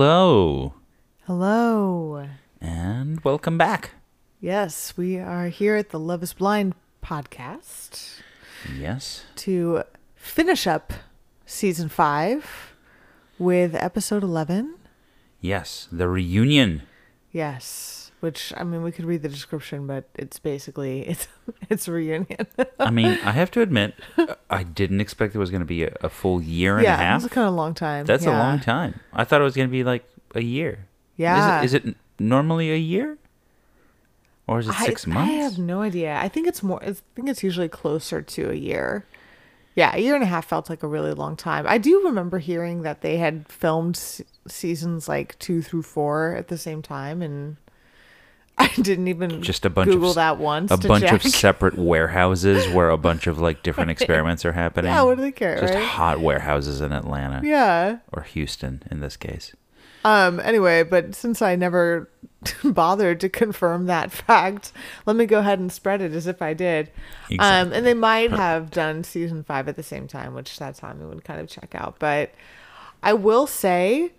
Hello, Hello. and welcome back. Yes, we are here at the Love is Blind podcast Yes, to finish up season five with episode 11. yes, the reunion. Yes, which I mean, we could read the description, but it's basically it's it's a reunion. I mean, I have to admit, I didn't expect it was going to be a, a full year and yeah, a half. a kind of a long time. That's a long time. I thought it was going to be like a year. Yeah. Is it, is it normally a year? Or is it six I, months? I have no idea. I think it's more. I think it's usually closer to a year. Yeah, a year and a half felt like a really long time. I do remember hearing that they had filmed seasons like two through four at the same time, and I didn't even Just a bunch Google of that once. a bunch of separate warehouses where a bunch of like different experiments are happening. Yeah, what do they care, Just right? hot warehouses in Atlanta yeah. or Houston in this case. Um. Anyway, but since I never bothered to confirm that fact, let me go ahead and spread it as if I did. Um. Exactly. And they might have done season five at the same time, which that time we would kind of check out. But I will say,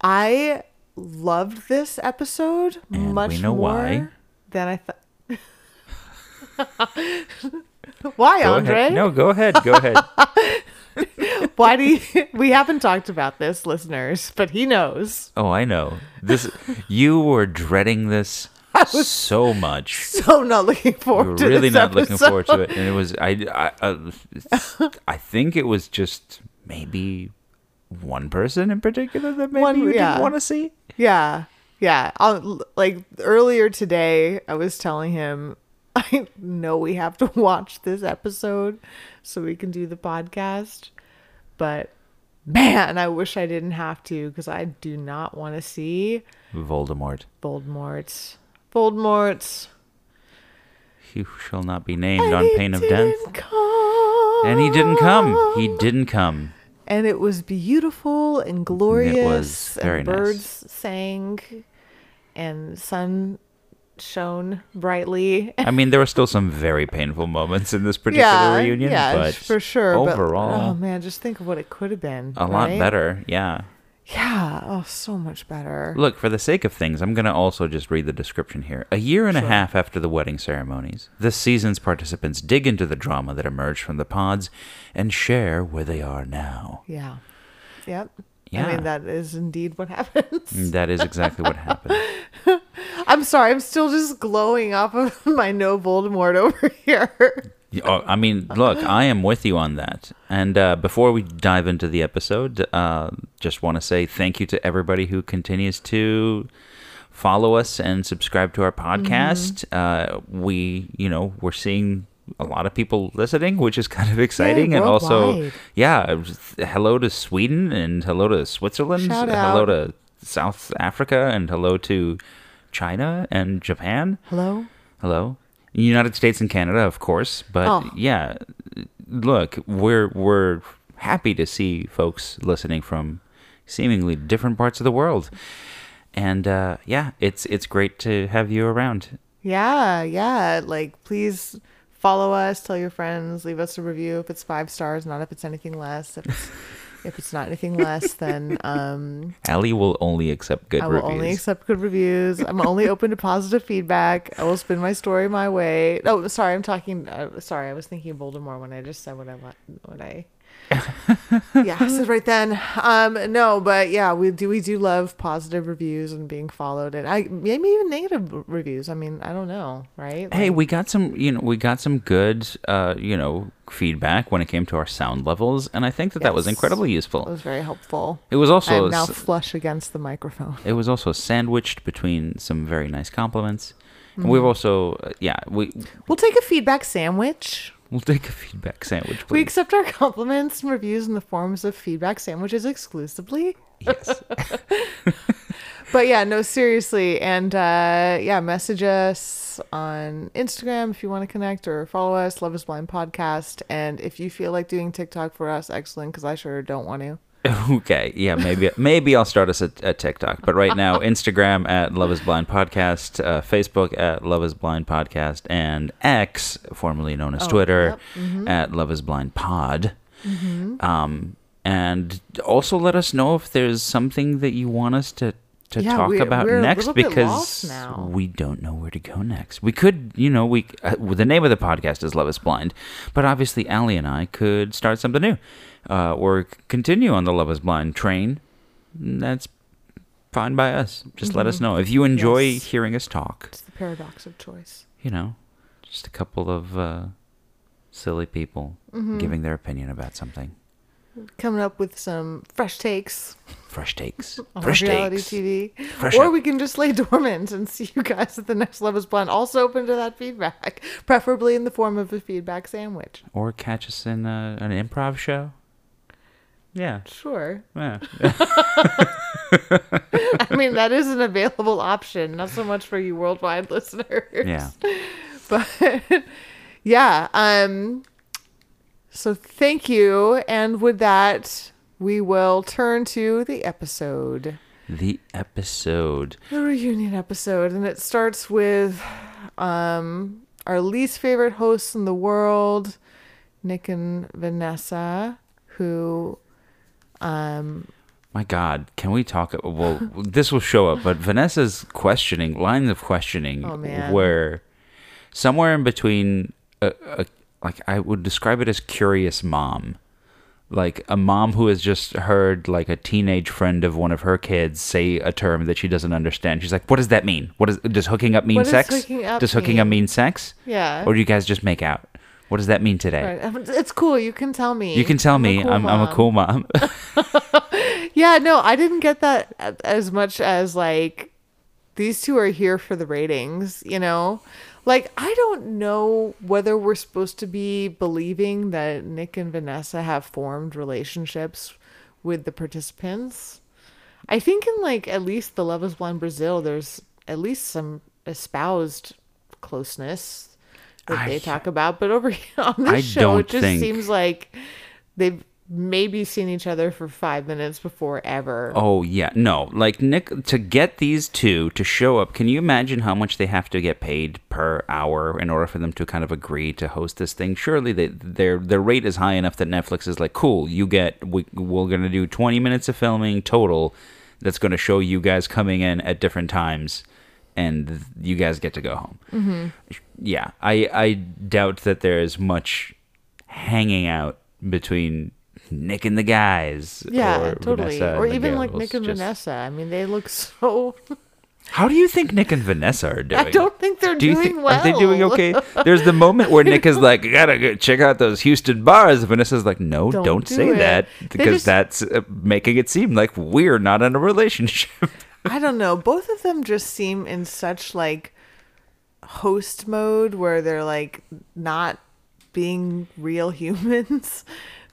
I loved this episode And much we know more why. than I thought. why, Go Andre? ahead. No, go ahead. Go ahead. Why do you? We haven't talked about this, listeners, but he knows. Oh, I know. This you were dreading this so much. So not looking forward were to really not looking forward to it, and it was I. I, uh, I think it was just maybe one person in particular that maybe One- you yeah. didn't want to see. Yeah. Yeah. I'll, like earlier today, I was telling him, I know we have to watch this episode so we can do the podcast. But man, I wish I didn't have to because I do not want to see Voldemort, Voldemort. Voldemort. he shall not be named And on pain of death. come. And he didn't come. He didn't come. And it was beautiful and glorious very and nice. birds sang and sun shone brightly I mean, there were still some very painful moments in this particular reunion, yeah but for sure but- oh, overall, oh man just think of what it could have been a lot better. Yeah. Yeah oh so much better Look, for the sake of things, I'm going to also just read the description here. A year and a half after the wedding ceremonies, this season's participants dig into the drama that emerged from the pods and share where they are now. yeah yep Yeah. i mean that is indeed what happens mm, That is exactly what happened. i'm sorry i'm still just glowing off of my no voldemort over here I mean, look, I am with you on that. And uh, before we dive into the episode, uh, just want to say thank you to everybody who continues to follow us and subscribe to our podcast. Uh, we, you know, we're seeing a lot of people listening, which is kind of exciting. and also, yeah, hello to Sweden and hello to Switzerland. Shout hello out. to South Africa and hello to China and Japan. hello Hello. United States and Canada, of course, but Oh. yeah, look, we're we're happy to see folks listening from seemingly different parts of the world. And uh, yeah, it's it's great to have you around. Yeah, yeah. Like, please follow us, tell your friends, leave us a review if it's five stars, not if it's anything less. If it's, if it's not anything less, then um, Allie will only accept good I will reviews. only accept good reviews. I'm only open to positive feedback. I will spin my story my way. Oh, sorry, I'm talking. Uh, sorry, I was thinking of Voldemort when I just said what I want. What I. yeah, said right then. Um, no, but yeah, we do. We do love positive reviews and being followed, and I maybe even negative reviews. I mean, I don't know, right? Hey, we got some, you know, we got some good, uh, you know, feedback when it came to our sound levels, and I think that that was incredibly useful. It was very helpful. It was also I'm now flush against the microphone. it was also sandwiched between some very nice compliments. Mm-hmm. we've also, uh, yeah, we We'll take a feedback sandwich. We'll take a feedback sandwich, We accept our compliments and reviews in the forms of feedback sandwiches exclusively. yes. But yeah, no, seriously. And uh, yeah, message us on Instagram if you want to connect or follow us, Love is Blind Podcast. And if you feel like doing TikTok for us, excellent, because I sure don't want to. Okay, yeah, maybe maybe I'll start us at, at TikTok, but right now Instagram at Love Is Blind Podcast, uh, Facebook at Love Is Blind Podcast, and X, formerly known as Oh, Twitter, yep, mhm. at Love Is Blind Pod. Um, and also let us know if there's something that you want us to to Yeah, talk we- about we're next little bit lost because we don't know where to go next. We could, you know, we uh, the name of the podcast is Love Is Blind, but obviously Allie and I could start something new, uh, or continue on the Love Is Blind train. That's fine by us. Just let us know if you enjoy Mm-hmm. Yes. hearing us talk. It's the paradox of choice. You know, just a couple of uh, silly people Mm-hmm. giving their opinion about something. Coming up with some fresh takes Fresh takes. on Fresh reality takes. TV. Fresh or up. we can just lay dormant and see you guys at the next Love is Blind. Also open to that feedback, preferably in the form of a feedback sandwich. Or catch us in uh, an improv show. Yeah. Sure. Yeah. I mean, that is an available option, not so much for you worldwide listeners. Yeah. But yeah, um so thank you and with that we will turn to the episode. The episode. The reunion episode and it starts with um our least favorite hosts in the world, Nick and Vanessa, who um My God, can we talk? Well, this will show up, but Vanessa's questioning, lines of questioning, Oh, were somewhere in between, a, a, like, I would describe it as curious mom. Like a mom who has just heard like a teenage friend of one of her kids say a term that she doesn't understand. She's like, "What does that mean? What is does hooking up mean What sex? hooking up does hooking up mean?" mean sex? yeah. Or do you guys just make out? What does that mean today? Right. Um, It's cool. You can tell me. You can tell I'm a me. cool I'm, I'm a cool mom. Yeah, no, I didn't get that as much as like these two are here for the ratings, you know? Like I don't know whether we're supposed to be believing that Nick and Vanessa have formed relationships with the participants. I think in like at least the Love is Blind Brazil there's at least some espoused closeness that I- they talk about, but over here on this I show it just think- seems like they've maybe seen each other for five minutes before ever. Oh yeah, no. Like Nick to get these two to show up. Can you imagine how much they have to get paid per hour in order for them to kind of agree to host this thing? Surely they, their their rate is high enough that Netflix is like, cool. You get we, we're gonna do twenty minutes of filming total. That's gonna show you guys coming in at different times, and you guys get to go home. Mm-hmm. Yeah, I I doubt that there is much hanging out between. Nick and the guys, yeah, or totally. Vanessa Or even like. Nick and Just- Vanessa. I mean, they look so. How do you think Nick and Vanessa are doing? I don't think they're Do doing think well. are they doing okay? There's the moment where Nick is like, "I gotta go check out those Houston bars." Vanessa's like, "No, Don't don't, do say it." that because just- that's uh, making it seem like we're not in a relationship." I don't know. Both of them just seem in such like host mode where they're like not being real humans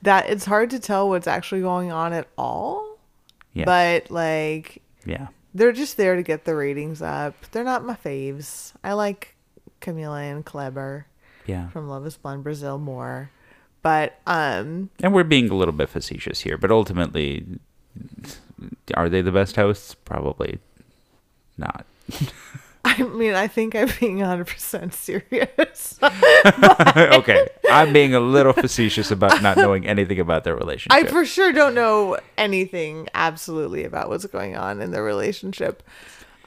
that it's hard to tell what's actually going on at all. yeah, But like yeah, they're just there to get the ratings up. They're not my faves. I like Camila and Klebber yeah. from Love is Blind Brazil more. But um And we're being a little bit facetious here, but ultimately, are they the best hosts? Probably not. I mean I think I'm being 100% serious. okay, I'm being a little facetious about not knowing anything about their relationship. I for sure don't know anything absolutely about what's going on in their relationship.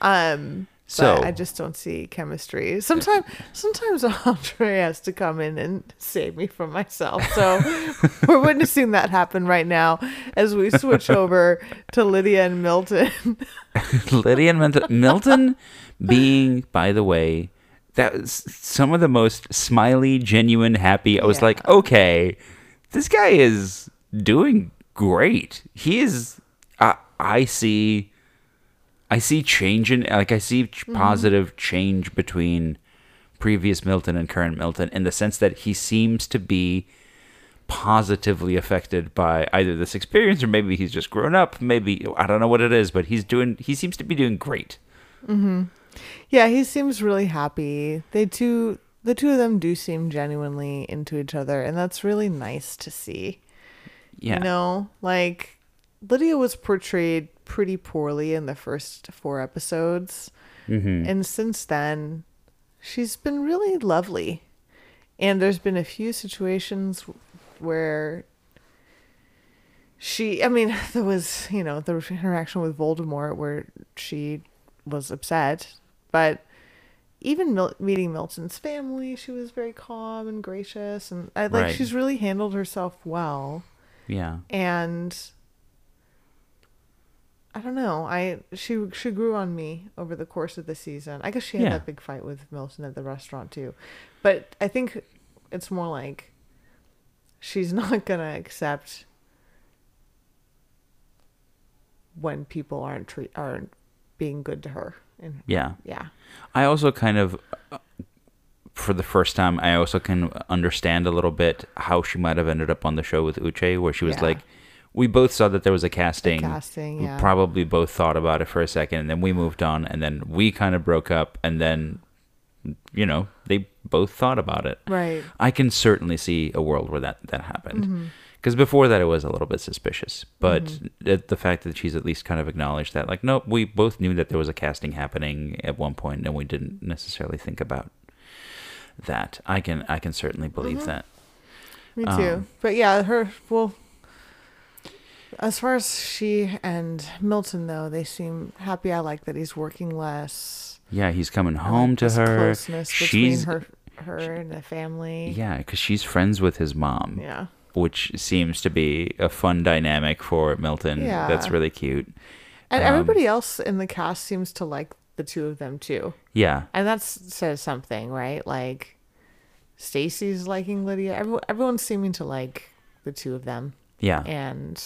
Um So- but I just don't see chemistry. Sometimes sometimes Andre has to come in and save me from myself. So we're witnessing that happen right now as we switch over to Lydia and Milton. Lydia and Milton, Milton being, by the way, that was some of the most smiley, genuine, happy. I was Yeah. like, okay, this guy is doing great. He is. I I see. I see change in like I see ch- positive change between previous Milton and current Milton in the sense that he seems to be positively affected by either this experience or maybe he's just grown up maybe i don't know what it is but he's doing he seems to be doing great Hmm. yeah, he seems really happy. They two the two of them do seem genuinely into each other and that's really nice to see. yeah You know, like Lydia was portrayed pretty poorly in the first four episodes. Mhm. And since then, she's been really lovely. And there's been a few situations where she, I mean, there was, you know, the interaction with Voldemort where she was upset, but even Mil- meeting Milton's family, she was very calm and gracious, and I like Right. she's really handled herself well. Yeah. And I don't know, I she she grew on me over the course of the season. I guess she had Yeah. that big fight with Milton at the restaurant too, but I think it's more like she's not gonna accept when people aren't treat aren't being good to her. And Yeah. yeah, I also kind of, for the first time, I also can understand a little bit how she might have ended up on the show with Uche, where she was Yeah. like, we both saw that there was a casting. casting, We yeah. probably both thought about it for a second, and then we moved on, and then we kind of broke up, and then, you know, they both thought about it. right. I can certainly see a world where that that happened. Mm-hmm. Because before that, it was a little bit suspicious. But the, the fact that she's at least kind of acknowledged that, like, nope, we both knew that there was a casting happening at one point, and we didn't necessarily think about that. I can I can certainly believe Mm-hmm. that. Me too. Um, but yeah, her well as far as she and Milton though, they seem happy. I like that he's working less. Yeah, he's coming I like home to her. Closeness between She's her her and the family. yeah, because she's friends with his mom, Yeah. which seems to be a fun dynamic for Milton. Yeah. That's really cute. And Um, everybody else in the cast seems to like the two of them too. Yeah, And that says something, right? Like Stacy's liking Lydia. Everyone everyone's seeming to like the two of them. yeah. And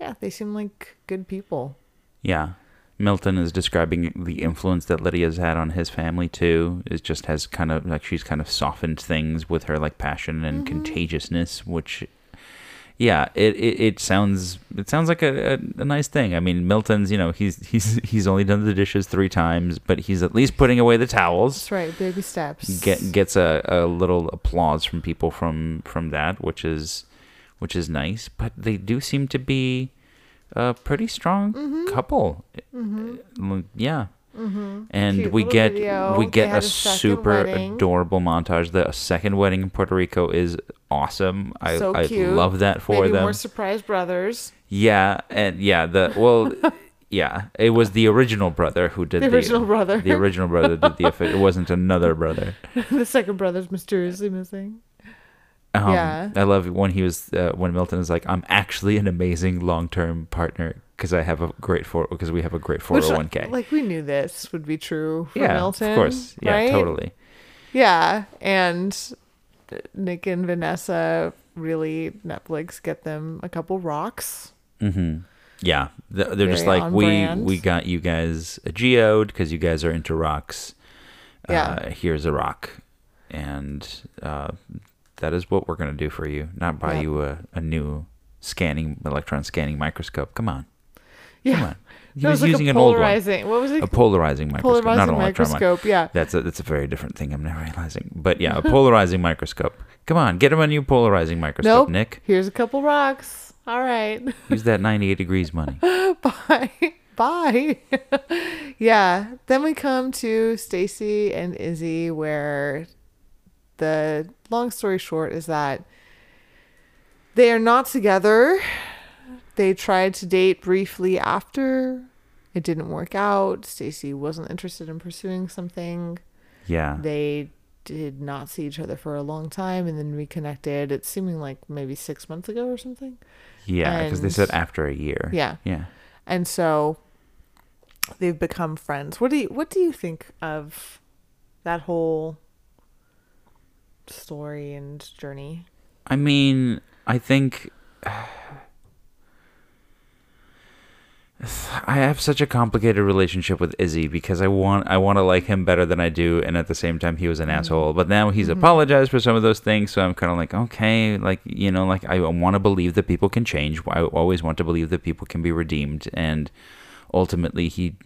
yeah, they seem like good people. Yeah. Milton is describing the influence that Lydia's had on his family too. It just has kind of like she's kind of softened things with her like passion and mm-hmm. contagiousness, which yeah, it, it, it sounds it sounds like a, a, a nice thing. I mean, Milton's you know he's he's he's only done the dishes three times, but he's at least putting away the towels. That's right, baby steps. Get gets a, a little applause from people from from that, which is which is nice. But they do seem to be a pretty strong Mm-hmm. couple. Mm, Yeah. And Cute we get video. we get a a super wedding. adorable montage. The second wedding in Puerto Rico is awesome. I so I love that for Maybe them. more surprise brothers. yeah, and yeah, the well, yeah, it was the original brother who did The original brother. The original brother did the. It wasn't another brother. the second brother's mysteriously missing. Um, Yeah. I love when he was uh, when Milton is like, "I'm actually an amazing long term partner because I have a great four because we have a great four Which, hundred one k." like, we knew this would be true for Yeah, Milton. of course. Yeah, right? totally. Yeah, and Nick and Vanessa really Netflix get them a couple rocks. Mm-hmm. Yeah, they're just like we brand. we got you guys a geode because you guys are into rocks. Yeah. Uh, here's a rock, and uh, that is what we're gonna do for you. Not buy Yeah. you a, a new scanning electron scanning microscope. Come on, Yeah, come on. He That was, like using a an old one. What was it? a polarizing microscope, not polarizing an electron microscope. microscope. Yeah. That's a that's a very different thing. I'm now realizing, but yeah, a polarizing microscope. Come on, get him a new polarizing microscope, Nope. Nick. Here's a couple rocks. All right. Use that 98 degrees money. Bye. Bye. yeah. Then we come to Stacy and Izzy, where the long story short is that they are not together. They tried to date briefly after. It didn't work out. Stacy wasn't interested in pursuing something. Yeah, They did not see each other for a long time and then reconnected. It's seeming like maybe six months ago or something. yeah, because they said after a year. Yeah. yeah. and so they've become friends. What do you what do you think of that whole story and journey? I mean, I think I have such a complicated relationship with Izzy because I want I want to like him better than I do, and at the same time he was an mm-hmm. asshole. But now he's mm-hmm. apologized for some of those things, so I'm kind of like, okay, like you know, like I want to believe that people can change. I always want to believe that people can be redeemed, and ultimately he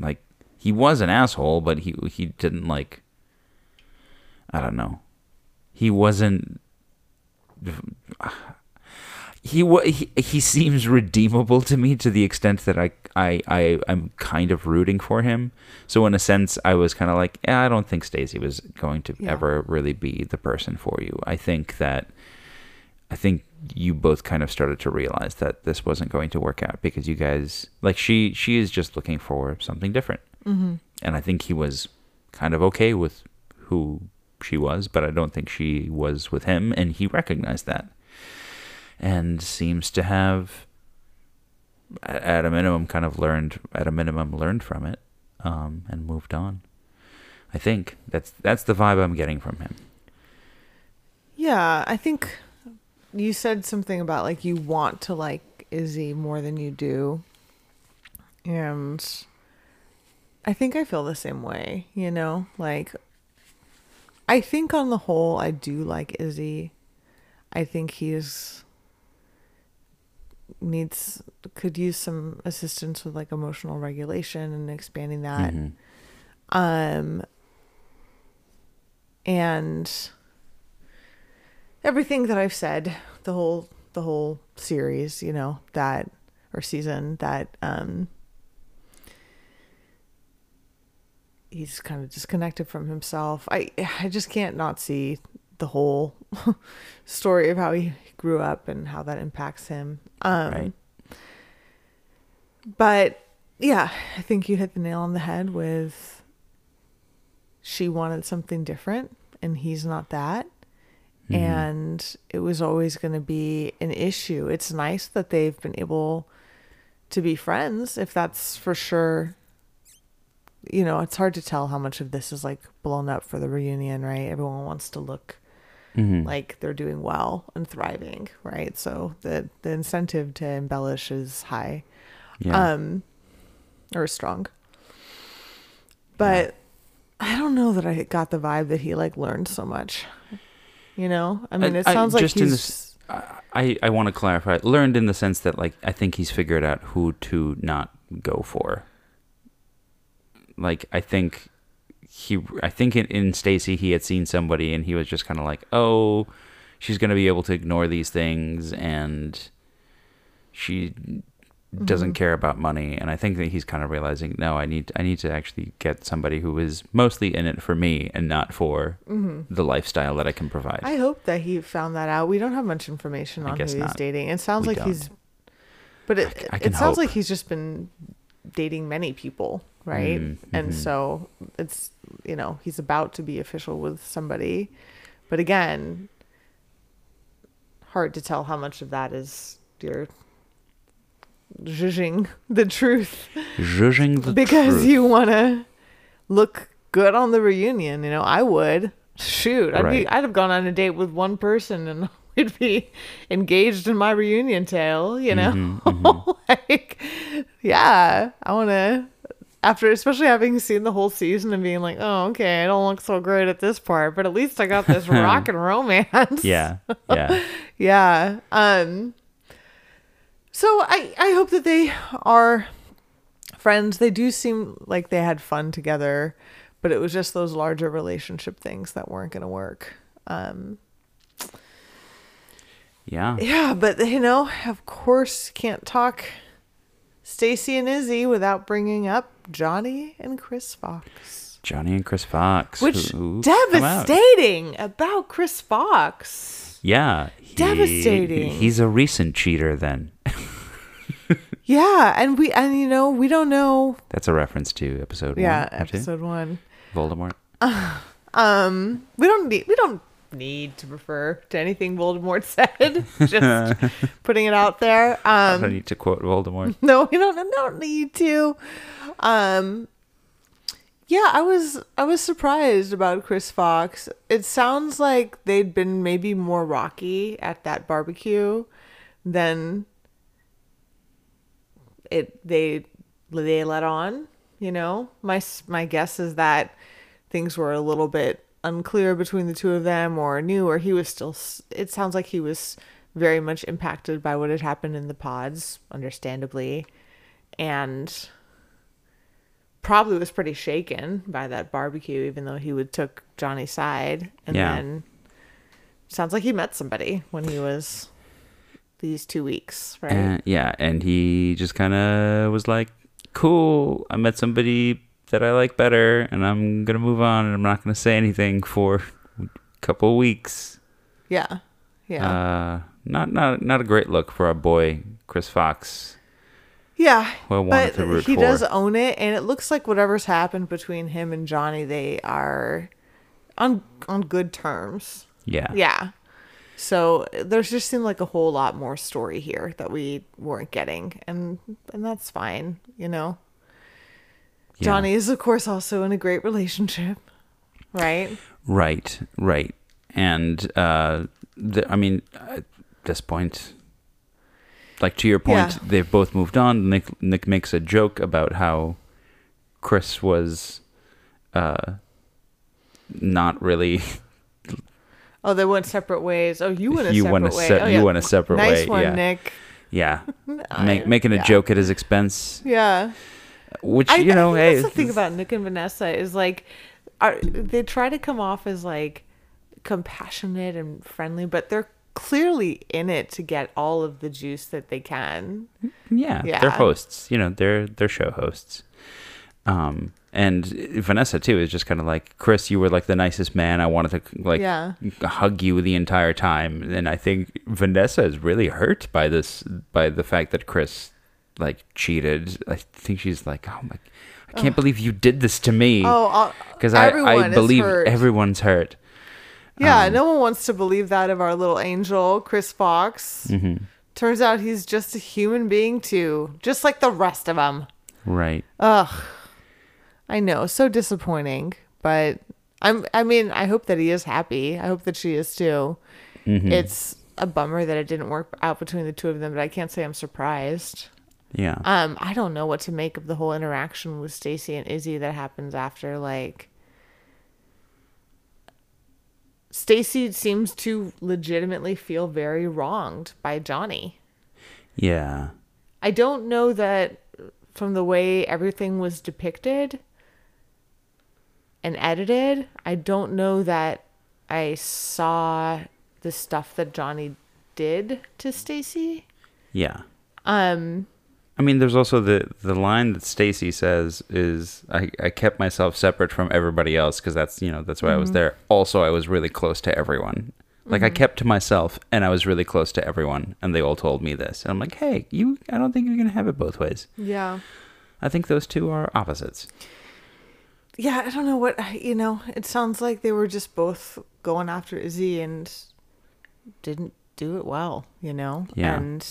like he was an asshole, but he he didn't like I don't know. He wasn't he he he seems redeemable to me to the extent that I I I I'm kind of rooting for him. So in a sense, I was kind of like, yeah, I don't think Stacy was going to Yeah. ever really be the person for you. I think that I think you both kind of started to realize that this wasn't going to work out because you guys like she she is just looking for something different. Mm-hmm. And I think he was kind of okay with who she was, but I don't think she was with him and he recognized that. And seems to have at a minimum kind of learned at a minimum learned from it um, and moved on. I think that's that's the vibe I'm getting from him. Yeah, I think you said something about like you want to like Izzy more than you do. And I think I feel the same way, you know? Like I think on the whole I do like Izzy. I think he's needs could use some assistance with like emotional regulation and expanding that. Mhm. Um and everything that I've said, the whole the whole series, you know, that or season that um he's kind of disconnected from himself. I I just can't not see the whole story of how he grew up and how that impacts him. Um Right. but yeah, I think you hit the nail on the head with she wanted something different and he's not that. Mhm. And it was always going to be an issue. It's nice that they've been able to be friends, if that's for sure. You know, it's hard to tell how much of this is like blown up for the reunion, right? Everyone wants to look Mhm. like they're doing well and thriving, right? So the the incentive to embellish is high yeah. um or strong but i don't know that i got the vibe that he like learned so much you know i mean I- it I- sounds like just he's in this- I, I want to clarify. Learned in the sense that like I think he's figured out who to not go for. Like I think he I think in, in Stacy he had seen somebody and he was just kind of like, "Oh, she's going to be able to ignore these things and she doesn't Mhm. care about money." And I think that he's kind of realizing, "No, I need I need to actually get somebody who is mostly in it for me and not for Mhm. the lifestyle that I can provide." i hope that he found that out we don't have much information on who he's not. dating it sounds We like he's don't. but it, I can it sounds hope. like he's just been dating many people right Mm, and mhm. so it's you know he's about to be official with somebody but again hard to tell how much of that is your judging the truth Judging the truth. because truth. you want to look good on the reunion you know i would shoot i'd be i'd have gone on a date with one person and we'd be engaged in my reunion tale you know Mhm, mhm. like yeah i want to after especially having seen the whole season and being like oh okay i don't look so great at this part but at least i got this rock and romance yeah, yeah. yeah. Um so I I hope that they are friends. They do seem like they had fun together, but it was just those larger relationship things that weren't going to work. Um Yeah. yeah, but you know, of course can't talk Stacy and Izzy without bringing up Johnie and Chris Fox. Johnie and Chris Fox. Which who- out. devastating about Chris Fox. Yeah. he- Devastating. He's a recent cheater then. Yeah, and we and you know, we don't know That's a reference to episode yeah, one. two. episode 1. Voldemort. Um, we don't need we don't need to refer to anything Voldemort said. Just putting it out there. Um, I don't Um, need to quote Voldemort. no, we don't don't need to. Um, yeah, I was I was surprised about Chris Fox. It sounds like they'd been maybe more rocky at that barbecue than it they they let on. You know, my my guess is that things were a little bit unclear between the two of them, or new, or he was still. It sounds like he was very much impacted by what had happened in the pods, understandably, and probably was pretty shaken by that barbecue, even though he would took Johnie's side, and Yeah. then sounds like he met somebody when he was these two weeks, right? Yeah, and he just kind of was like, "Cool, I met somebody that I like better, and I'm gonna move on, and I'm not gonna say anything for a couple weeks." yeah, yeah. Uh, not not not a great look for our boy Chris Fox. Yeah, I but to root he for. does own it, and it looks like whatever's happened between him and Johnie, they are on on good terms. Yeah. Yeah. So there's just seemed like a whole lot more story here that we weren't getting, and and that's fine, you know. Yeah. Johnie is of course also in a great relationship, right? Right, right. And uh the, I mean at this point like to your point, Yeah. they've both moved on. Nick Nick makes a joke about how Chris was uh not really Oh, they went separate ways. Oh, you went a You separate went a way. se- oh, you yeah. went a separate nice way, one, yeah. Nick. yeah, make, making a yeah. joke at his expense, Yeah. Which I, you know, I hey, that's the thing about Nick and Vanessa is like, are, they try to come off as like compassionate and friendly, but they're clearly in it to get all of the juice that they can. Yeah, Yeah. they're hosts. You know, they're they're show hosts. Um, and Vanessa too is just kind of like Chris. You were like the nicest man. I wanted to like Yeah. hug you the entire time. And I think Vanessa is really hurt by this, by the fact that Chris like cheated. I think she's like, oh my, I can't believe you did this to me. Oh, because I, I believe hurt. everyone's hurt. yeah. um, no one wants to believe that of our little angel, Chris Fox. Mm-hmm. Turns out he's just a human being too, just like the rest of them. Right. Ugh. I know, so disappointing, but I'm I mean, I hope that he is happy. I hope that she is too. Mm-hmm. It's a bummer that it didn't work out between the two of them, but I can't say I'm surprised. Yeah. Um, I don't know what to make of the whole interaction with Stacy and Izzy that happens after like Stacy seems to legitimately feel very wronged by Johnie. yeah. I don't know that from the way everything was depicted and edited, I don't know that I saw the stuff that Johnie did to Stacy. Yeah. Um I mean, there's also the the line that Stacy says is I, I kept myself separate from everybody else because that's you know that's why I was mm-hmm. there. Also, I was really close to everyone. Like I mm-hmm. kept to myself and I was really close to everyone, and they all told me this. And I'm like, hey, you, I don't think you're gonna have it both ways. yeah. I think those two are opposites. Yeah, I don't know what you know, it sounds like they were just both going after Izzy and didn't do it well, you know? Yeah. And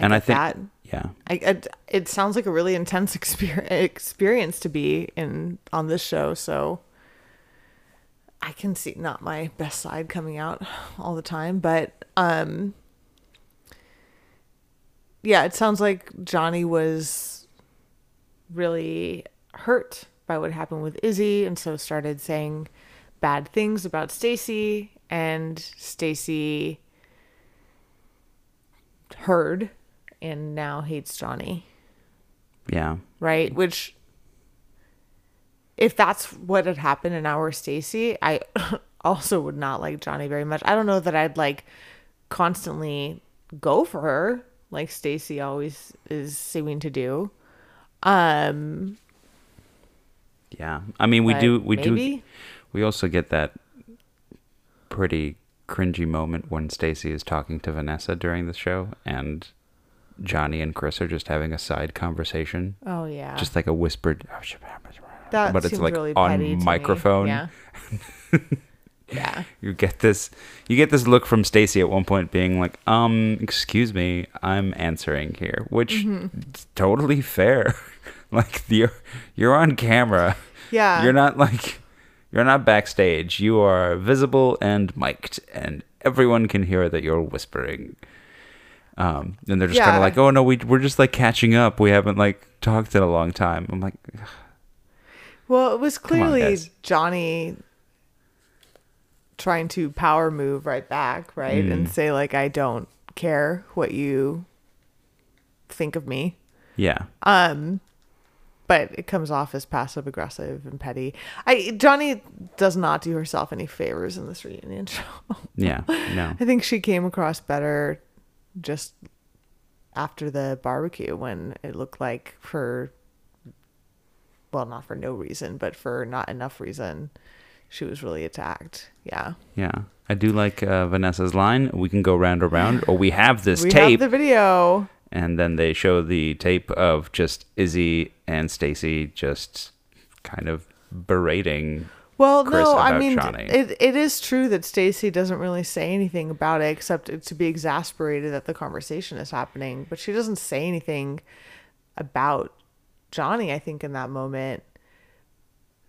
And I think- that. Yeah, I, I- it sounds like a really intense exper- experience to be in on this show so i can see not my best side coming out all the time but um yeah it sounds like johnie was really hurt by what happened with izzy and so started saying bad things about stacy and stacy heard and now hates johnie yeah, right? Which, if that's what had happened in our Stacy, I also would not like Johnie very much. I don't know that I'd like constantly go for her like Stacy always is seeming to do. Um, yeah. I mean, we do, we do, we also get that pretty cringy moment when Stacy is talking to Vanessa during the show, and Johnie and Chris are just having a side conversation. Oh yeah, just like a whispered that but it's like really on petty to me. microphone. Yeah. yeah. you get this you get this look from Stacy at one point being like um excuse me i'm answering here which Mm-hmm. totally fair like you're you're on camera Yeah. you're not like you're not backstage you are visible and mic'd and everyone can hear that you're whispering um and they're just kind of like oh no we, we're just like catching up we haven't like talked in a long time i'm like Well, it was clearly guys. Johnie trying to power move right back, right? And Mm. say like I don't care what you think of me. yeah Um but it comes off as passive aggressive and petty. I Johnie does not do herself any favors in this reunion show. yeah no I think she came across better just after the barbecue when it looked like for well, not for no reason, but for not enough reason, she was really attacked. Yeah. Yeah. I do like uh, Vanessa's line. We can go round around, or we have this we tape, have the video. and then they show the tape of just Izzy and Stacy just kind of berating. Well, Chris no, I mean, Johnie. it, it is true that Stacy doesn't really say anything about it except to be exasperated that the conversation is happening. But she doesn't say anything about Johnie, I think, in that moment.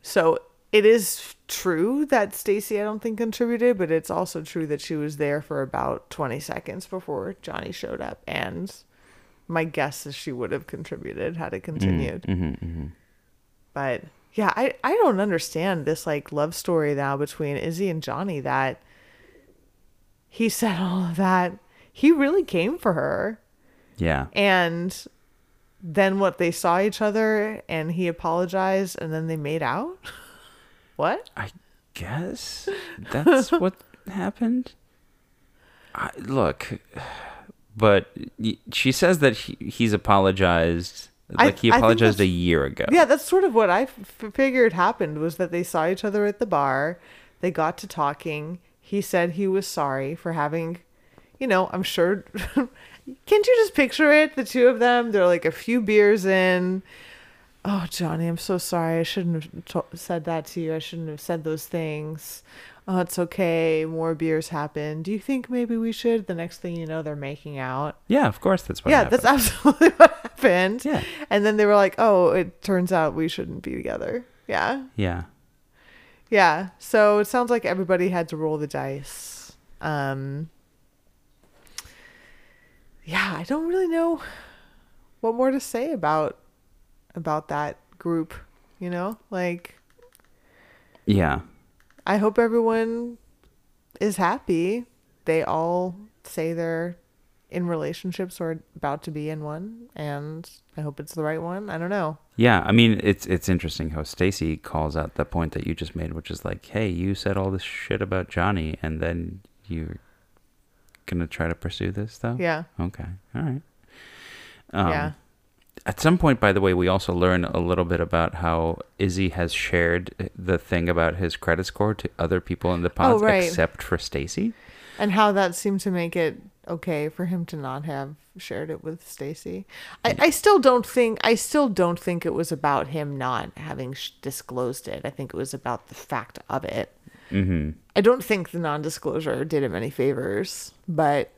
So it is true that Stacy, I don't think, contributed, but it's also true that she was there for about 20 seconds before Johnie showed up. And my guess is she would have contributed had it continued. Mm-hmm, But yeah, I, I don't understand this like love story now between Izzy and Johnie that he said all of that. He really came for her. Yeah, And then what they saw each other and he apologized and then they made out? what? I guess that's what happened. I, look, but she says that he, he's apologized. Like he I think apologized a year ago. Yeah, that's sort of what I f- figured happened was that they saw each other at the bar. They got to talking. He said he was sorry for having, you know, I'm sure. Can't you just picture it? The two of them, they're like a few beers in. Oh, Johnie, I'm so sorry. I shouldn't have to- said that to you. I shouldn't have said those things. Oh, it's okay. More beers happen. Do you think maybe we should? The next thing you know, they're making out. Yeah, of course that's what happened. yeah, happened. that's absolutely what happened. Yeah. And then they were like, "Oh, it turns out we shouldn't be together." Yeah. yeah. Yeah. So it sounds like everybody had to roll the dice. Um Yeah, I don't really know what more to say about about that group, you know? Like Yeah. I hope everyone is happy. They all say they're in relationships or about to be in one and I hope it's the right one. I don't know. Yeah, I mean it's it's interesting how Stacy calls out the point that you just made, which is like, hey, you said all this shit about Johnie, and then you're gonna try to pursue this though. Yeah. Okay. All right. Um, yeah. At some point, by the way, we also learn a little bit about how Izzy has shared the thing about his credit score to other people in the pods, Oh, right. except for Stacy. and how that seemed to make it okay for him to not have shared it with Stacy. I, I still don't think I still don't think it was about him not having sh- disclosed it. I think it was about the fact of it. Mm-hmm. I don't think the non-disclosure did him any favors, but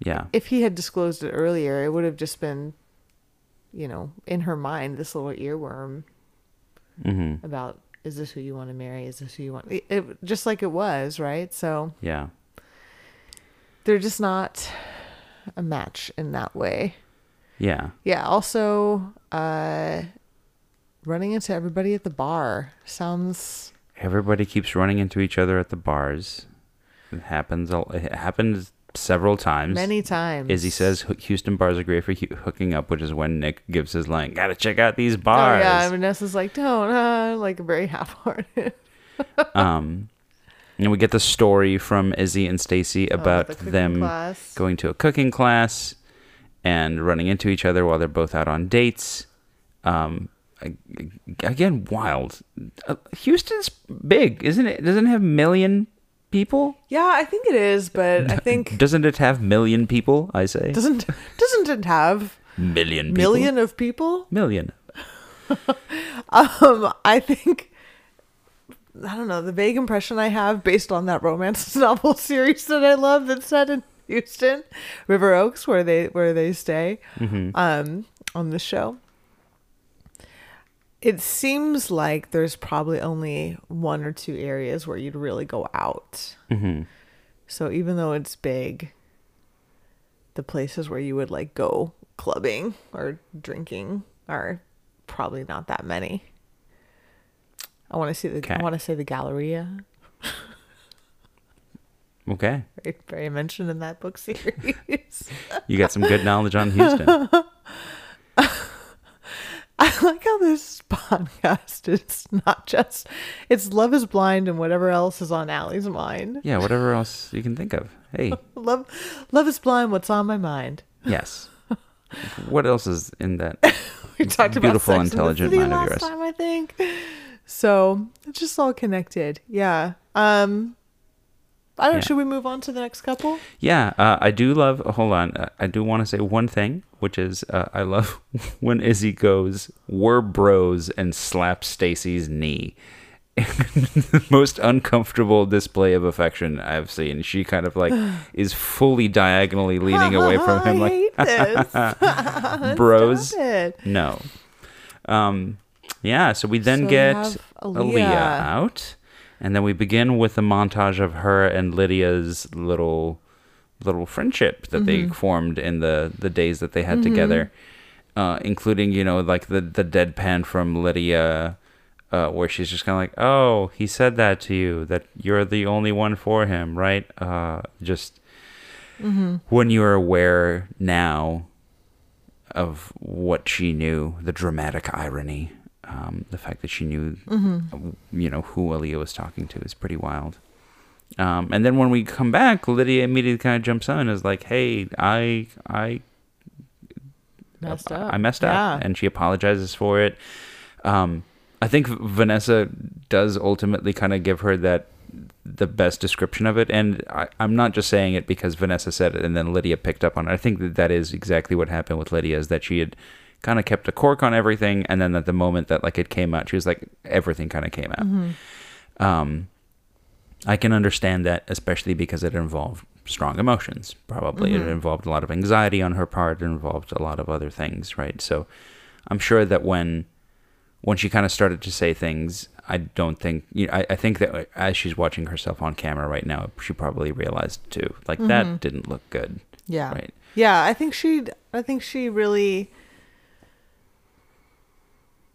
Yeah. if he had disclosed it earlier, it would have just been, you know, in her mind this little earworm Mm-hmm. about is this who you want to marry? Is this who you want? It, it- just like it was, right? So Yeah. they're just not a match in that way. Yeah. Yeah. Also, uh, running into everybody at the bar sounds. Everybody keeps running into each other at the bars. It happens. It happens several times. Many times. Izzy says Houston bars are great for hooking up, which is when Nick gives his line. Gotta check out these Oh bars. yeah, Vanessa's like, don't, uh, like very half-hearted um, and we get the story from Izzy and Stacy about Oh, the them class. going to a cooking class and running into each other while they're both out on dates. Um, again, wild. Uh, Houston's big, isn't it? Doesn't it have million people? Yeah, I think it is, but I think Doesn't it have million people? I say doesn't doesn't it have million people. million of people? million. Um, I think I don't know the vague impression I have based on that romance novel series that I love that's set in Houston, River Oaks, where they where they stay, Mm-hmm. um, on the show. It seems like there's probably only one or two areas where you'd really go out. Mm-hmm. So even though it's big, the places where you would like go clubbing or drinking are probably not that many. I want to see the Okay. I want to say the Galleria, Okay, very, very mentioned in that book series. you got some good knowledge on Houston. I like how this podcast is not just it's Love is Blind and whatever else is on Allie's mind. yeah, whatever else you can think of. Hey, Love Love is Blind, what's on my mind? yes. What else is in that? we talked Beautiful, the intelligent mind of last yours. time, I think. So it's just all connected. Yeah. Um, I don't. Yeah. Should we move on to the next couple? Yeah, uh, I do love. Hold on, uh, I do want to say one thing, which is uh, I love when Izzy goes, "We're bros," and slaps Stacy's knee. the most uncomfortable display of affection I've seen. She kind of like is fully diagonally leaning away from him, I like bros. No. Um. Yeah. So we then So get Aaliyah. Aaliyah. out, and then we begin with a montage of her and Lydia's little little friendship that they Mm-hmm. formed in the the days that they had together, uh, including you know like the the deadpan from Lydia. Uh, where she's just kind of like, oh, he said that to you, that you're the only one for him, right? Uh, just Mm-hmm. when you're aware now of what she knew, the dramatic irony, um, the fact that she knew, Mm-hmm. you know, who Aaliyah was talking to is pretty wild. Um, and then when we come back, Lydia immediately kind of jumps on and is like, "Hey, I, I, Messed up. I messed Yeah. up," and she apologizes for it. Um, I think Vanessa does ultimately kind of give her that the best description of it, and I, I'm not just saying it because Vanessa said it and then Lydia picked up on it. I think that that is exactly what happened with Lydia is that she had kind of kept a cork on everything, and then at the moment that like it came out, she was like everything kind of came out. Mm-hmm. Um, I can understand that, especially because it involved strong emotions. Probably it mm-hmm. involved a lot of anxiety on her part. It involved a lot of other things, right? So I'm sure that when when she kind of started to say things, I don't think you know, I, I think that uh, as she's watching herself on camera right now, she probably realized too, like that mm-hmm. didn't look good, Yeah. right? Yeah, I think she I think she really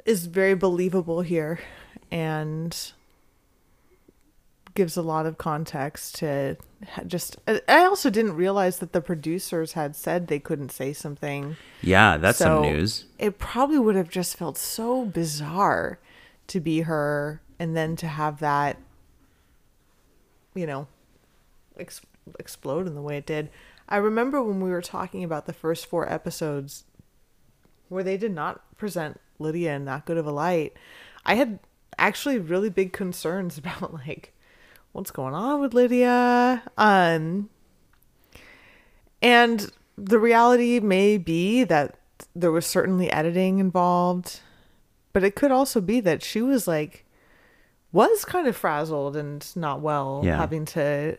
is very believable here and gives a lot of context to just I also didn't realize that the producers had said they couldn't say something. Yeah, that's some news. It probably would have just felt so bizarre to be her and then to have that you know ex- explode in the way it did. I remember when we were talking about the first four episodes where they did not present Lydia in that good of a light. I had actually really big concerns about like what's going on with Lydia. Um and the reality may be that there was certainly editing involved, but it could also be that she was like was kind of frazzled and not well Yeah. having to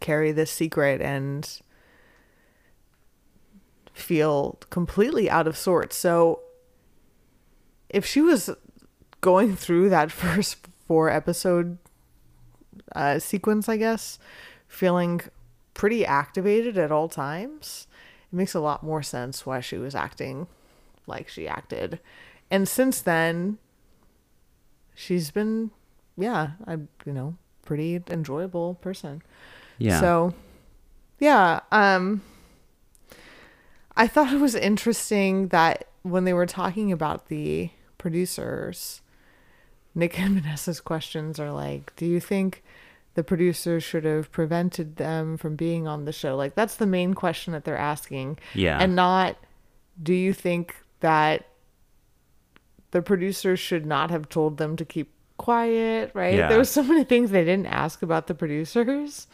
carry this secret and feel completely out of sorts. So if she was going through that first four episode uh, sequence, I guess, feeling pretty activated at all times, it makes a lot more sense why she was acting like she acted. And since then, she's been, yeah, I, you know, pretty enjoyable person. Yeah. So, yeah, um, I thought it was interesting that when they were talking about the producers, Nick and Vanessa's questions are like, "Do you think the producers should have prevented them from being on the show?" Like that's the main question that they're asking, yeah. and not, "Do you think that the producers should not have told them to keep quiet?" Right? Yeah. There was so many things they didn't ask about the producers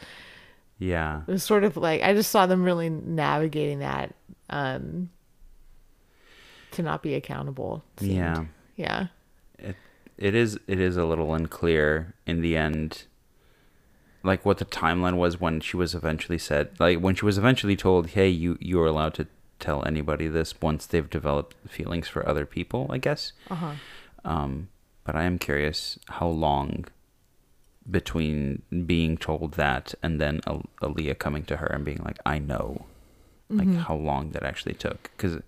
yeah. it was sort of like I just saw them really navigating that um to not be accountable. seemed. Yeah. Yeah. it it is it is a little unclear in the end like what the timeline was when she was eventually said like when she was eventually told hey you you're allowed to tell anybody this once they've developed feelings for other people i guess Uh-huh. um but i am curious how long between being told that and then Al- Aaliyah coming to her and being like I know like Mm-hmm. how long that actually took because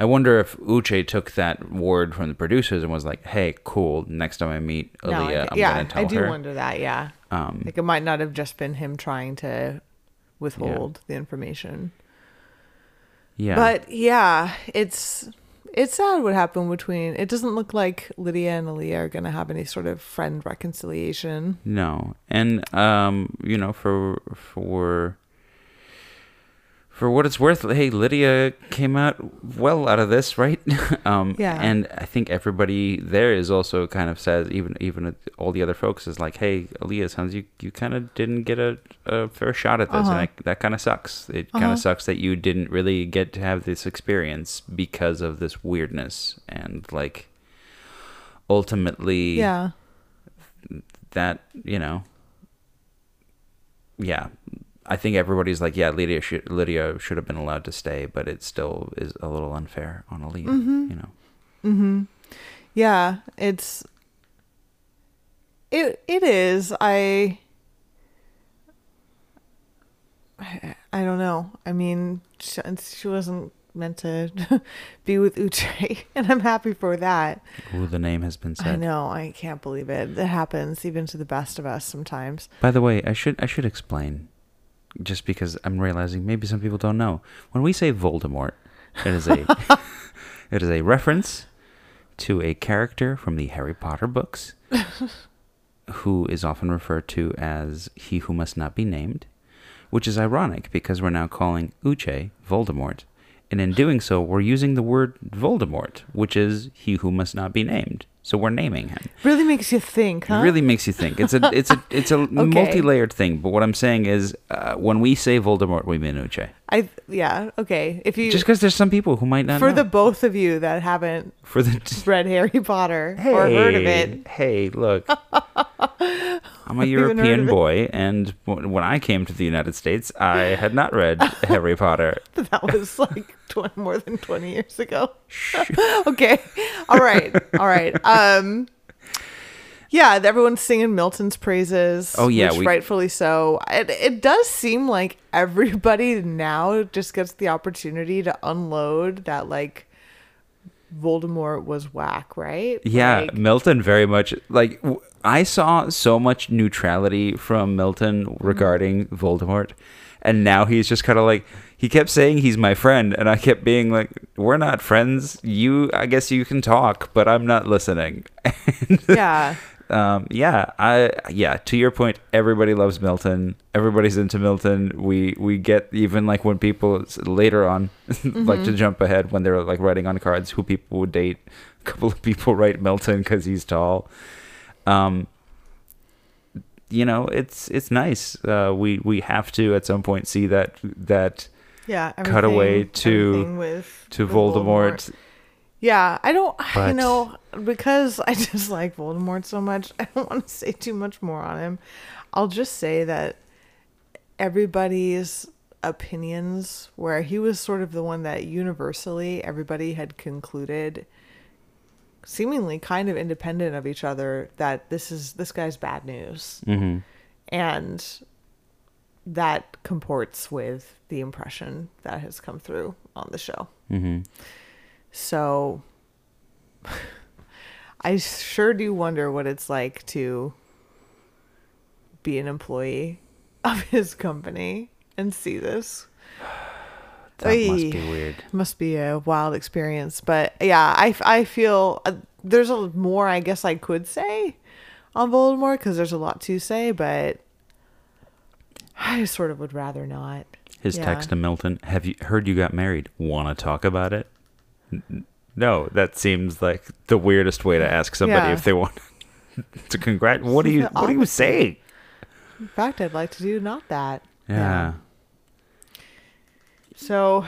I wonder if Uche took that word from the producers and was like, "Hey, cool. Next time I meet No, Aaliyah, thi- I'm yeah, gonna tell her." I do her." wonder that, yeah. Um, Like it might not have just been him trying to withhold the information. yeah, But yeah, it's it's sad what happened between it doesn't look like Lydia and Aaliyah are gonna have any sort of friend reconciliation. no, and um, you know, for for for what it's worth, hey, Lydia came out well out of this, right? um, Yeah. And I think everybody there is also kind of says, even even all the other folks is like, hey, Aaliyah, sounds you you kind of didn't get a, a fair shot at this, Uh-huh. and I, that kind of sucks. It kind Uh-huh. of sucks that you didn't really get to have this experience because of this weirdness and like ultimately Yeah. that you know yeah i think everybody's like yeah lydia should lydia should have been allowed to stay but it still is a little unfair on Aaliyah, Mhm. you know Mm-hmm. Yeah, it's it it is. I I, I don't know. I mean, she, she wasn't meant to be with Uche, and I'm happy for that. Ooh, the name has been I said know. I can't believe it. It happens even to the best of us sometimes. by the way i should i should explain just because i'm realizing maybe some people don't know when we say voldemort it is a it is a reference to a character from the harry potter books who is often referred to as he who must not be named, which is ironic because we're now calling Uche Voldemort. And in doing so, we're using the word Voldemort, which is he who must not be named. So we're naming him. Really makes you think, huh? It really makes you think. It's a it's a it's a multi-layered thing. But what I'm saying is, uh, when we say Voldemort, we mean Uche. I yeah. Okay. If you Just because there's some people who might not for know. the both of you that haven't for the read Harry Potter or heard of it, Hey, look. I'm a European boy, and w- when I came to the United States, I had not read Harry Potter. that was like 20, more than 20 years ago. okay. All right. All right. Um yeah, everyone's singing Milton's praises. Oh, yeah, which we- rightfully so. It, it does seem like everybody now just gets the opportunity to unload that like Voldemort was whack, right? Yeah, Like, Milton very much like w- I saw so much neutrality from Milton Mm-hmm. regarding Voldemort, and now he's just kind of like he kept saying he's my friend, and I kept being like, "We're not friends. You, I guess you can talk, but I'm not listening." yeah. Um, yeah, I yeah. To your point, everybody loves Milton. Everybody's into Milton. We we get even like when people later on like to jump ahead when they're like writing on cards who people would date. A couple of people write Milton because he's tall. Um, you know, it's it's nice. Uh, we we have to at some point see that that Yeah. Cut away to- with to with Voldemort. Yeah, I don't, you know, because I just like Voldemort so much, I don't want to say too much more on him. I'll just say that everybody's opinions, where he was sort of the one that universally everybody had concluded, seemingly kind of independent of each other, that this is this guy's bad news. hmm And that comports with the impression that has come through on the show. hmm So I sure do wonder what it's like to be an employee of his company and see this. That must be weird. Must be a wild experience. But yeah, I, I feel uh, there's a more I guess I could say on Voldemort because there's a lot to say, but I sort of would rather not. His Yeah. text to Milton: "Have you heard you got married? Want to talk about it?" No, that seems like the weirdest way to ask somebody Yeah. if they want to congrat. What do you What do you opposite. say? In fact, I'd like to do not that. Yeah. So,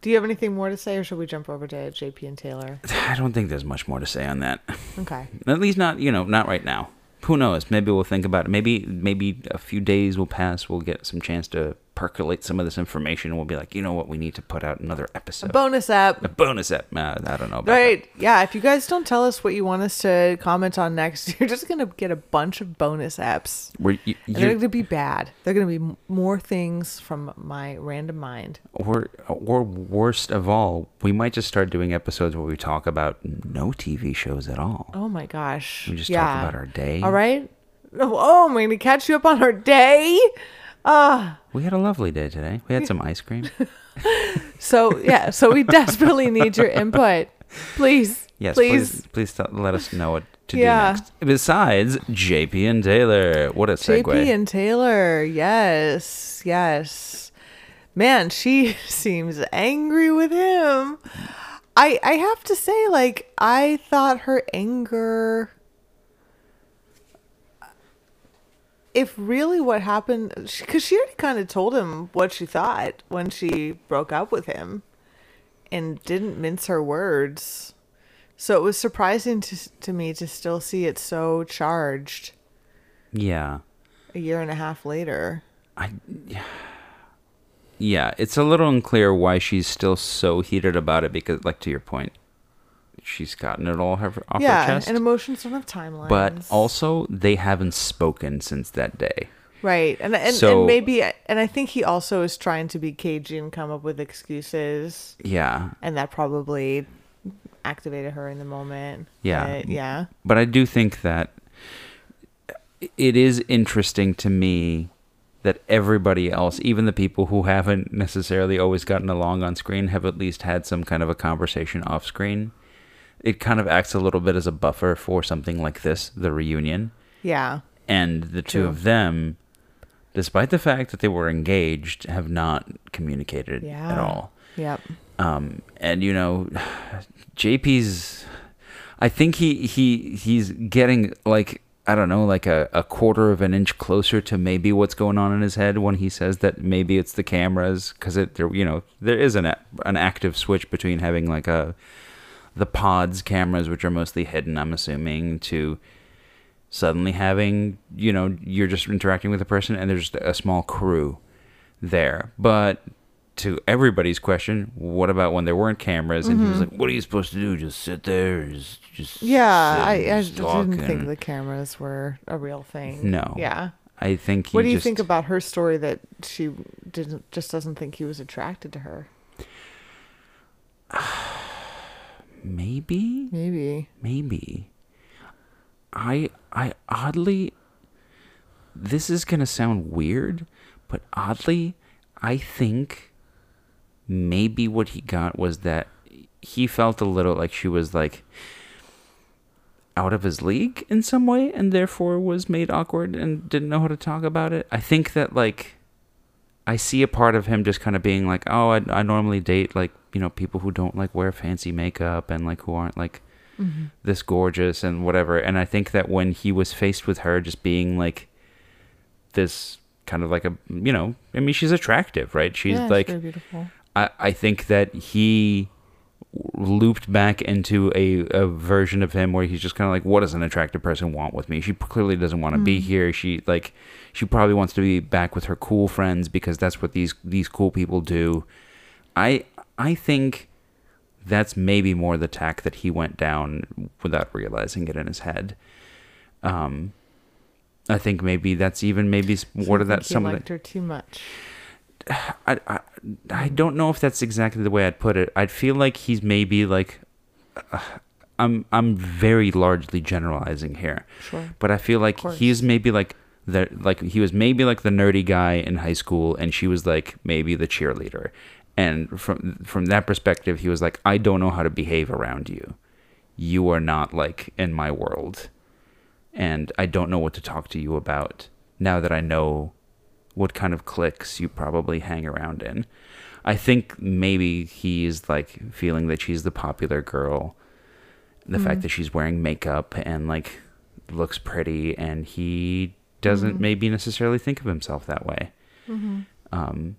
do you have anything more to say, or should we jump over to JP and Taylor? I don't think there's much more to say on that. Okay. At least not, you know, not right now. Who knows? Maybe we'll think about it. Maybe maybe a few days will pass. We'll get some chance to percolate some of this information, and we'll be like, you know what? We need to put out another episode, A Bonus app. a bonus app. Uh, I don't know. Right. Yeah. If you guys don't tell us what you want us to comment on next, you're just going to get a bunch of bonus apps. that. We're, you, they're going to be bad. They're going to be more things from my random mind. or or worst of all, we might just start doing episodes where we talk about no TV shows at all. Oh my gosh. We just yeah. talk about our day. All right. Oh, I'm going to catch you up on our day. Ah. We had a lovely day today. We had some ice cream. So, yeah. So, we desperately need your input. Please. Yes, Please. please, please, tell, let us know what to Yeah. do next. Besides JP and Taylor, what a segue. JP and Taylor, yes, yes. man, she seems angry with him. I I have to say, like, I thought her anger. If really what happened, because she already kind of told him what she thought when she broke up with him, and didn't mince her words, so it was surprising to to me to still see it so charged Yeah. a year and a half later. I yeah, it's a little unclear why she's still so heated about it because, like, to your point, she's gotten it all her, off yeah, her chest. and emotions don't have timelines. but also, they haven't spoken since that day. Right. And and, So- and maybe and I think he also is trying to be cagey and come up with excuses Yeah, and that probably activated her in the moment. Yeah. But, yeah. but I do think that it is interesting to me that everybody else, even the people who haven't necessarily always gotten along on screen, have at least had some kind of a conversation off screen. It kind of acts a little bit as a buffer for something like this, the reunion. Yeah. And the two of them, despite the fact that they were engaged, have not communicated Yeah. at all. Yep. Um, and you know, JP's. I think he he he's getting like I don't know, like a, a quarter of an inch closer to maybe what's going on in his head when he says that maybe it's the cameras because it there you know there is an an active switch between having like a the pods cameras which are mostly hidden I'm assuming to suddenly having you know you're just interacting with a person and there's a small crew there but to everybody's question what about when there weren't cameras and he was like what are you supposed to do just sit there just, just Mm-hmm. Yeah, I, I just didn't think the cameras were a real thing. No. Yeah. i think he What do you just- think about her story that she didn't just doesn't think he was attracted to her? maybe? Maybe. maybe. I i oddly this is gonna sound weird but oddly i think maybe what he got was that he felt a little like she was like out of his league in some way and therefore was made awkward and didn't know how to talk about it. I think that like i see a part of him just kind of being like oh i, I normally date like you know people who don't like wear fancy makeup and like who aren't like mm-hmm. this gorgeous and whatever. And I think that when he was faced with her just being like this kind of like a you know, I mean she's attractive, right? She's yeah, like beautiful. I, I think that he looped back into a, a version of him where he's just kind of like what does an attractive person want with me? She clearly doesn't want to be here. She like she probably wants to be back with her cool friends because that's what these these cool people do. I i think that's maybe more the tack that he went down without realizing it in his head. Um i think maybe that's even maybe So what of that some of liked her too much. I, I I don't know if that's exactly the way I'd put it. I'd feel like he's maybe like uh, I'm I'm very largely generalizing here, Sure. but I feel like he's maybe like the like he was maybe like the nerdy guy in high school, and she was like maybe the cheerleader. And from from that perspective, he was like, I don't know how to behave around you. You are not like in my world, and I don't know what to talk to you about now that I know what kind of cliques you probably hang around in. I think maybe he's like feeling that she's the popular girl. The hmm. fact that she's wearing makeup and like looks pretty, and he doesn't hmm. maybe necessarily think of himself that way. Mm-hmm. Um,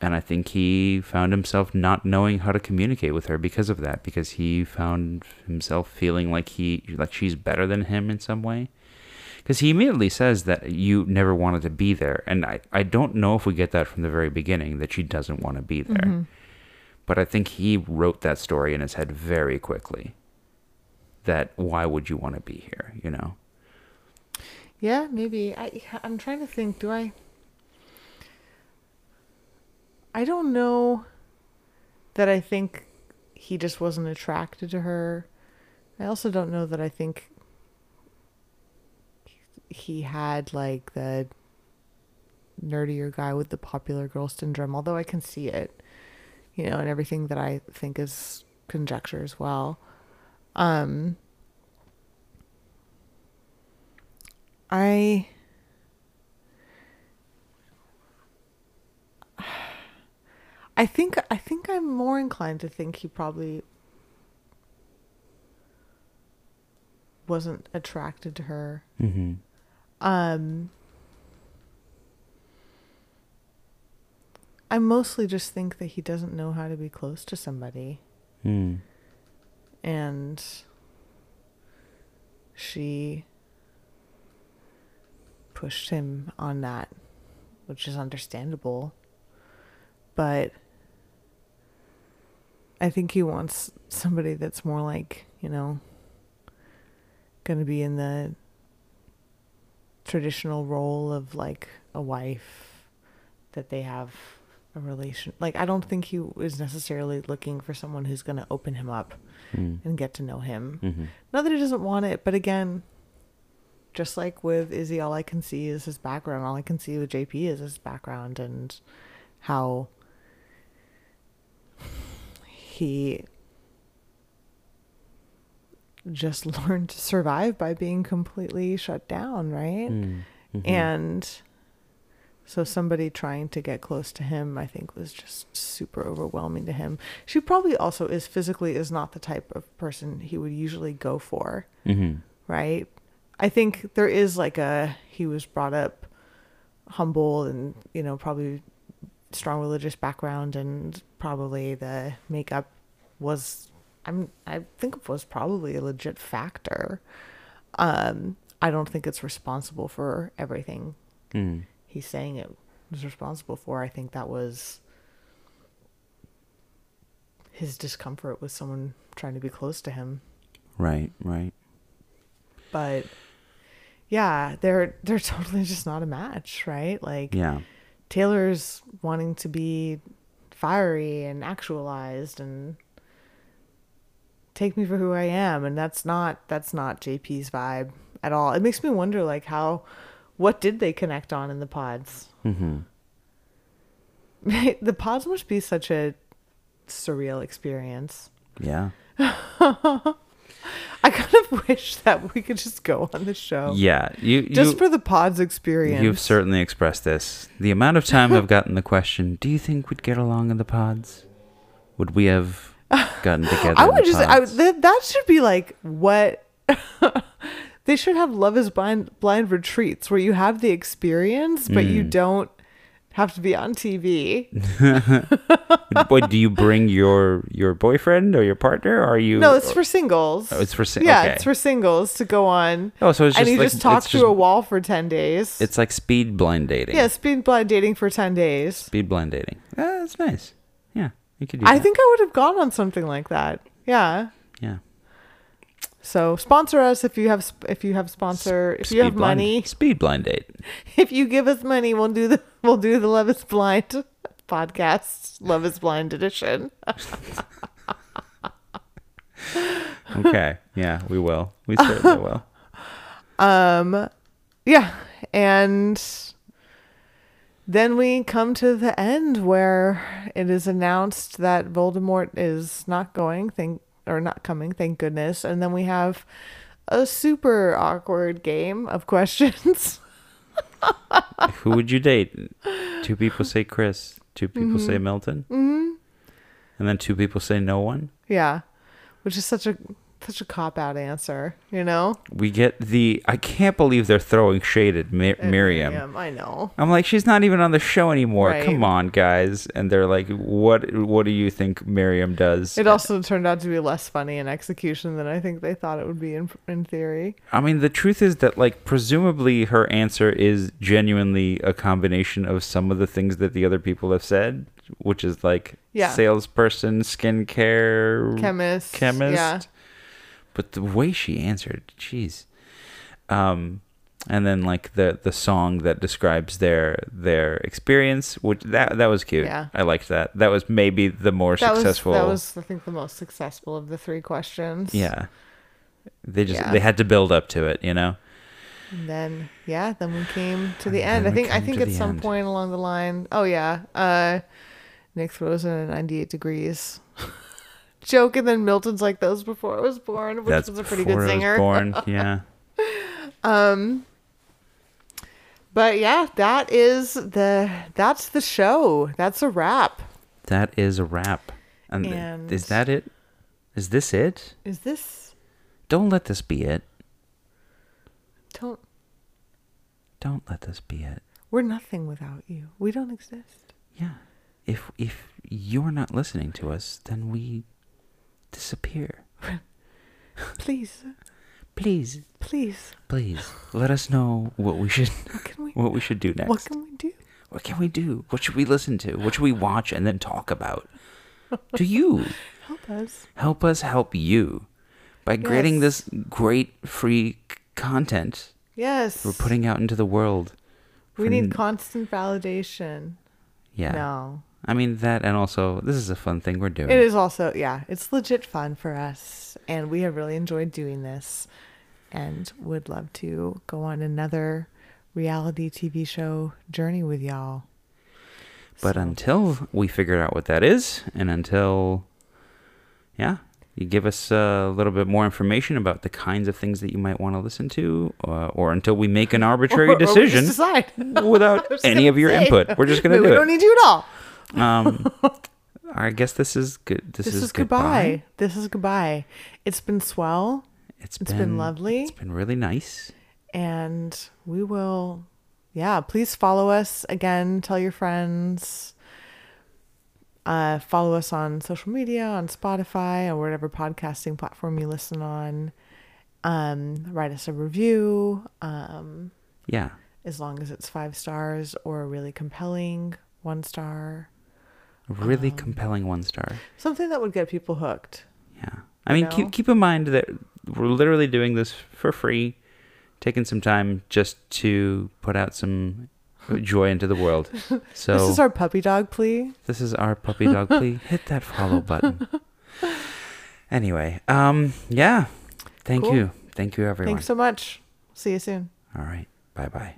and I think he found himself not knowing how to communicate with her because of that, because he found himself feeling like he like she's better than him in some way because he immediately says that you never wanted to be there and I, I don't know if we get that from the very beginning that she doesn't want to be there mm-hmm. but i think he wrote that story in his head very quickly that why would you want to be here you know Yeah, maybe. I I'm trying to think. Do I? I don't know that I think he just wasn't attracted to her. I also don't know that I think he had like the nerdier guy with the popular girl syndrome, although I can see it, you know, and everything that I think is conjecture as well. Um, I I think I think I'm more inclined to think he probably wasn't attracted to her. Mm-hmm. Um I mostly just think that he doesn't know how to be close to somebody Mm. and she pushed him on that, which is understandable. But I think he wants somebody that's more like, you know, going to be in the traditional role of like a wife that they have a relation like I don't think he is necessarily looking for someone who's going to open him up Mm. and get to know him. Mm-hmm. Not that he doesn't want it, but again, just like with Izzy, all I can see is his background. All I can see with JP is his background and how he just learned to survive by being completely shut down, right? Mm. Mhm. And so somebody trying to get close to him, I think, was just super overwhelming to him. She probably also is physically is not the type of person he would usually go for, Mhm. right? I think there is like a he was brought up humble and you know probably strong religious background and probably the makeup was I'm I think it was probably a legit factor. Um I don't think it's responsible for everything Mm. he's saying it was responsible for. I think that was his discomfort with someone trying to be close to him. Right. Right. But yeah, they're they're totally just not a match, right? Like Yeah. Taylor's wanting to be fiery and actualized and take me for who I am and that's not that's not JP's vibe at all. It makes me wonder like how what did they connect on in the pods? Mm-hmm. the pods must be such a surreal experience. Yeah. I kind of wish that we could just go on the show. Yeah. You. Just for the pods experience. You've certainly expressed this. The amount of time I've gotten the question, "Do you think we'd get along in the pods? Would we have gotten together?" I would just I, pods?" that, should be like what they should have love is blind blind retreats where you have the experience but you Mm. don't have to be on TV. What do you bring your your boyfriend or your partner? Or are you? No, it's for singles. Oh, it's for sing- Yeah, okay. it's for singles to go on. Oh, so it's and just you like- just talk through just- a wall for 10 days. It's like speed blind dating. yeah, speed blind dating for 10 days. Speed blind dating. Ah, that's nice. Yeah, you could do I that. think I would have gone on something like that. Yeah. Yeah. So sponsor us if you have sp- if you have sponsor if you have blind- money Speed blind date. if you give us money we'll do the we'll do the Love is Blind podcast Love is Blind edition. Okay. yeah, we will. We certainly will. Um yeah, and then we come to the end where it is announced that Voldemort is not going, thank or not coming, thank goodness. And then we have a super awkward game of questions. Who would you date? Two people say Chris. Two people say Milton. Mm-hmm. And then two people say no one. yeah. Which is such a such a cop out answer, you know? We get the. I can't believe they're throwing shade at Mi- At Miriam. I know. I'm like, she's not even on the show anymore. Right. Come on, guys. And they're like, what? What do you think Miriam does? It also turned out to be less funny in execution than I think they thought it would be in in theory. I mean, the truth is that, like, presumably her answer is genuinely a combination of some of the things that the other people have said, which is like Yeah. salesperson, skincare, Chemist. chemist. Yeah. But the way she answered, jeez. Um, and then like the the song that describes their their experience, which that that was cute. Yeah. I liked that. That was maybe the more That successful. was that was I think the most successful of the three questions. yeah. They just Yeah. they had to build up to it, you know. And then yeah, then we came to the And end. I think I think at some end. point along the line. Oh yeah. Uh Nick throws in a 98 degrees. Joke and then Milton's like those before I was born, which That's was a pretty before good singer. born. Yeah. Um but yeah, that is the that's the show. That's a wrap. That is a wrap. And, And- is that it? Is this it? Is this Don't let this be it. don't Don't let this be it. we're nothing without you. We don't exist. Yeah. If if you're not listening to us, then we disappear. Please, Please, please. please let us know what we should What can we what we should do next. what can we do? What can we do? What should we listen to? What should we watch and then talk about? To you. Help us. Help us help you by creating this great free c- content Yes. we're putting out into the world. we need n- constant validation. Yeah. No. I mean that and also this is a fun thing we're doing. It is also, yeah, it's legit fun for us. And we have really enjoyed doing this and would love to go on another reality TV show journey with y'all. But So- until we figure out what that is, and until, yeah, you give us a little bit more information about the kinds of things that you might want to listen to, uh, or until we make an arbitrary Or- or we decision decide. without any of your say. input, we're just gonna do we do don't it. need you at all. Um, I guess this is good. This, This, is, is, goodbye. This is goodbye. It's been swell It's It's been, been lovely. It's been really nice. and we will yeah please follow us again tell your friends uh, follow us on social media on spotify or whatever podcasting platform you listen on um, write us a review um, Yeah. as long as it's five stars or really compelling one star really Um, compelling one star. something that would get people hooked Yeah. I mean, know? keep keep in mind that we're literally doing this for free, taking some time just to put out some joy into the world. So this is our puppy dog plea this is our puppy dog plea. Hit that follow button. Anyway, um, yeah. Thank Cool. you. Thank you, everyone. thanks so much see you soon All right. Bye bye.